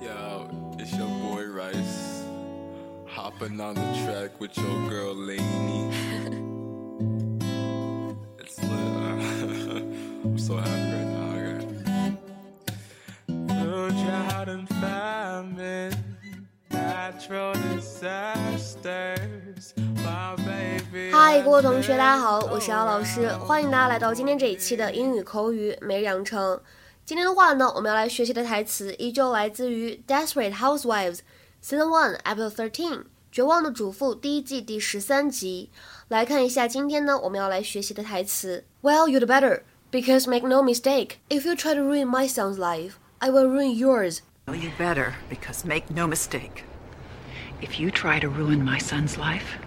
Yo, it's your boy Rice. Hopping on the track with your girl Lainey. it's lit. I'm so happy right now. Okay. Drought and famine, natural disasters. My baby. 嗨，各位同学，大家好，我是姚老师，欢迎大家来到今天这一期的英语口语每日养成。 今天的话呢，我们要来学习的台词依旧来自于《Desperate Housewives》Season One Episode Thirteen《绝望的主妇》第一季第十三集。来看一下今天呢我们要来学习的台词。Well, you'd better, because make no mistake, if you try to ruin my son's life, I will ruin yours. Well, you better, because make no mistake. If you try to ruin my son's life,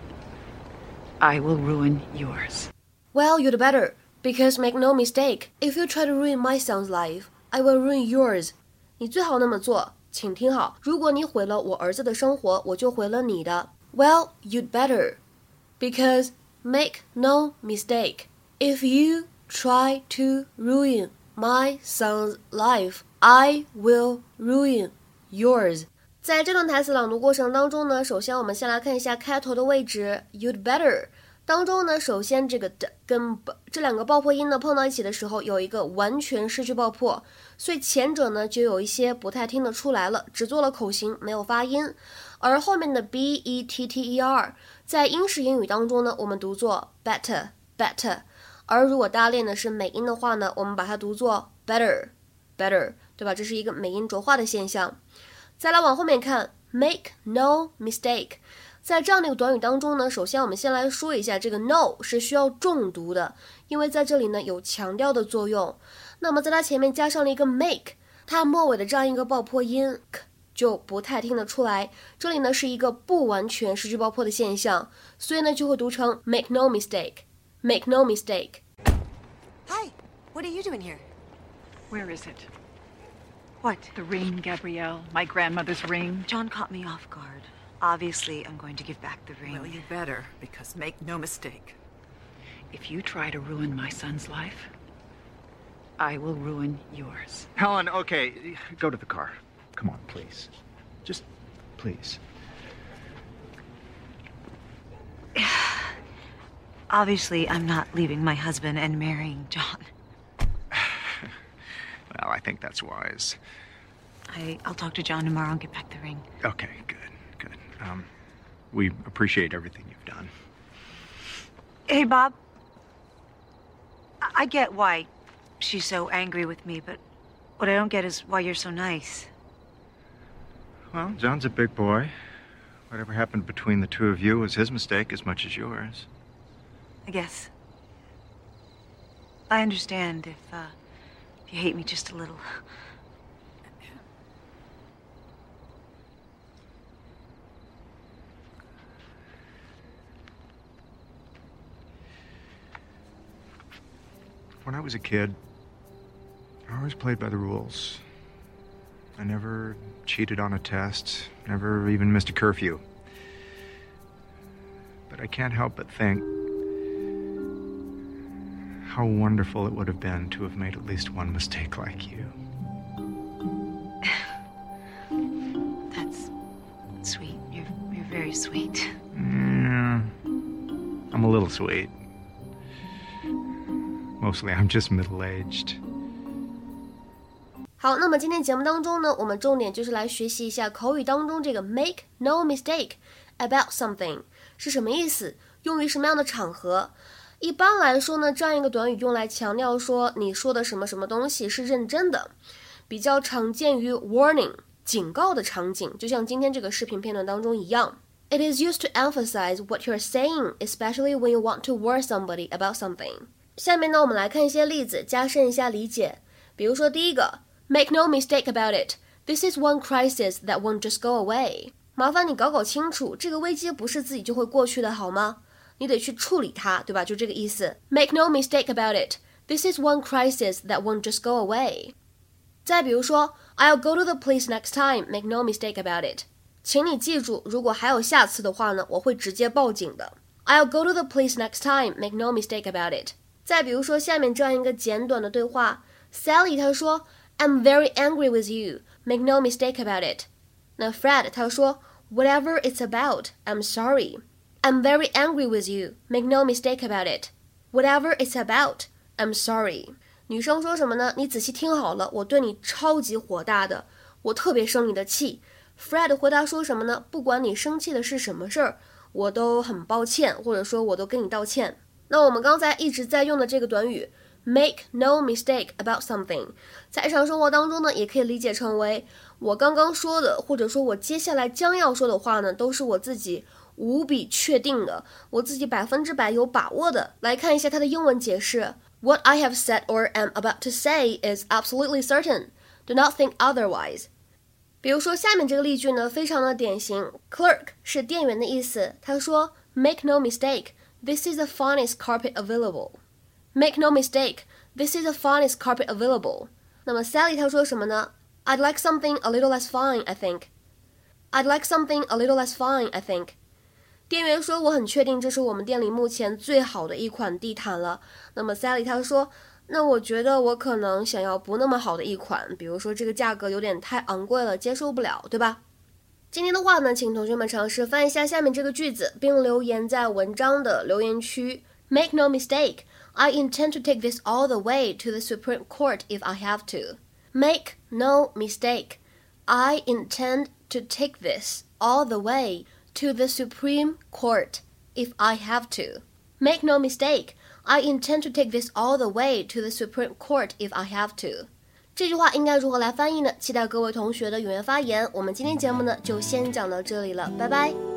I will ruin yours. Well, you'd better, because make no mistake, if you try to ruin my son's life, I will ruin yours. 你最好那么做，请听好。如果你毁了我儿子的生活，我就毁了你的。Well, you'd better, because make no mistake, if you try to ruin my son's life, I will ruin yours. 在这段台词朗读过程当中呢，首先我们先来看一下开头的位置，you'd better。 当中呢，首先这个的跟这两个爆破音呢碰到一起的时候，有一个完全失去爆破，所以前者呢就有一些不太听得出来了，只做了口型，没有发音。而后面的 b e t t e r 在英式英语当中呢，我们读作 better better。而如果大家练的是美音的话呢，我们把它读作 better better，对吧？这是一个美音浊化的现象。再来往后面看，make no mistake。在这样的一个短语当中呢，首先我们先来说一下，这个 no 是需要重读的，因为在这里呢有强调的作用。那么在它前面加上了一个 make，它末尾的这样一个爆破音 k 就不太听得出来。这里呢是一个不完全失去爆破的现象，所以呢就会读成 make no mistake，make no mistake。Hi, what are you doing here? Where is it? What? The ring, Gabrielle. My grandmother's ring. John caught me off guard. Obviously, I'm going to give back the ring. Well, you better, because make no mistake. If you try to ruin my son's life, I will ruin yours. Helen, okay, go to the car. Come on, please. Just please. Obviously, I'm not leaving my husband and marrying John. Well, I think that's wise. I, I'll talk to John tomorrow and get back the ring. Okay, good, good. Um, we appreciate everything you've done. Hey, Bob. I, I get why she's so angry with me, but what I don't get is why you're so nice. Well, John's a big boy. Whatever happened between the two of you was his mistake as much as yours. I guess. I understand if, uh, if you hate me just a little. When I was a kid, I always played by the rules. I never cheated on a test, never even missed a curfew. But I can't help but think how wonderful it would have been to have made at least one mistake like you. That's sweet. You're, you're very sweet. Yeah, I'm a little sweet. Mostly, I'm just middle aged. 好，那么今天节目当中呢，我们重点就是来学习一下口语当中这个 make no mistake about something 是什么意思，用于什么样的场合。 一般来说呢，这样一个短语用来强调说你说的什么什么东西是认真的，比较常见于 warning 警告的场景，就像今天这个视频片段当中一样。It is used to emphasize what you're saying, especially when you want to warn somebody about something. 下面呢，我们来看一些例子，加深一下理解。比如说第一个，Make no mistake about it, this is one crisis that won't just go away. 麻烦你搞搞清楚，这个危机不是自己就会过去的，好吗？你得去处理它，对吧？就这个意思。Make no mistake about it, this is one crisis that won't just go away. 再比如说，I'll go to the police next time. Make no mistake about it. 请你记住，如果还有下次的话呢，我会直接报警的。I'll go to the police next time. Make no mistake about it. 再比如说下面这样一个简短的对话，Sally 她说，I'm very angry with you, Make no mistake about it。那 Fred 他说，Whatever it's about, I'm sorry. I'm very angry with you. Make no mistake about it. Whatever it's about, I'm sorry. 女生说什么呢？你仔细听好了，我对你超级火大的，我特别生你的气。Fred 回答说什么呢？不管你生气的是什么事儿，我都很抱歉，或者说我都跟你道歉。那我们刚才一直在用的这个短语 make no mistake about something，在日常生活当中呢，也可以理解成为我刚刚说的，或者说我接下来将要说的话呢，都是我自己。无比确定的，我自己百分之百有把握的。来看一下它的英文解释：What I have said or am about to say is absolutely certain. Do not think otherwise. 比如说下面这个例句呢，非常的典型。Clerk 是店员的意思，他说：“Make no mistake, this is the finest carpet available. Make no mistake, this is the finest carpet available.” 那么 Sally 她说什么呢？I'd like something a little less fine, I think. I'd like something a little less fine, I think. 店员说：“我很确定这是我们店里目前最好的一款地毯了。”那么 Sally 她说：“那我觉得我可能想要不那么好的一款，比如说这个价格有点太昂贵了，接受不了，对吧？”今天的话呢，请同学们尝试翻一下下面这个句子，并留言在文章的留言区。Make no mistake, I intend to take this all the way to the Supreme Court if I have to. Make no mistake, I intend to take this all the way. to the Supreme Court if I have to. Make no mistake, I intend to take this all the way to the Supreme Court if I have to. 这句话应该如何来翻译呢？期待各位同学的踊跃发言。我们今天节目呢就先讲到这里了，拜拜。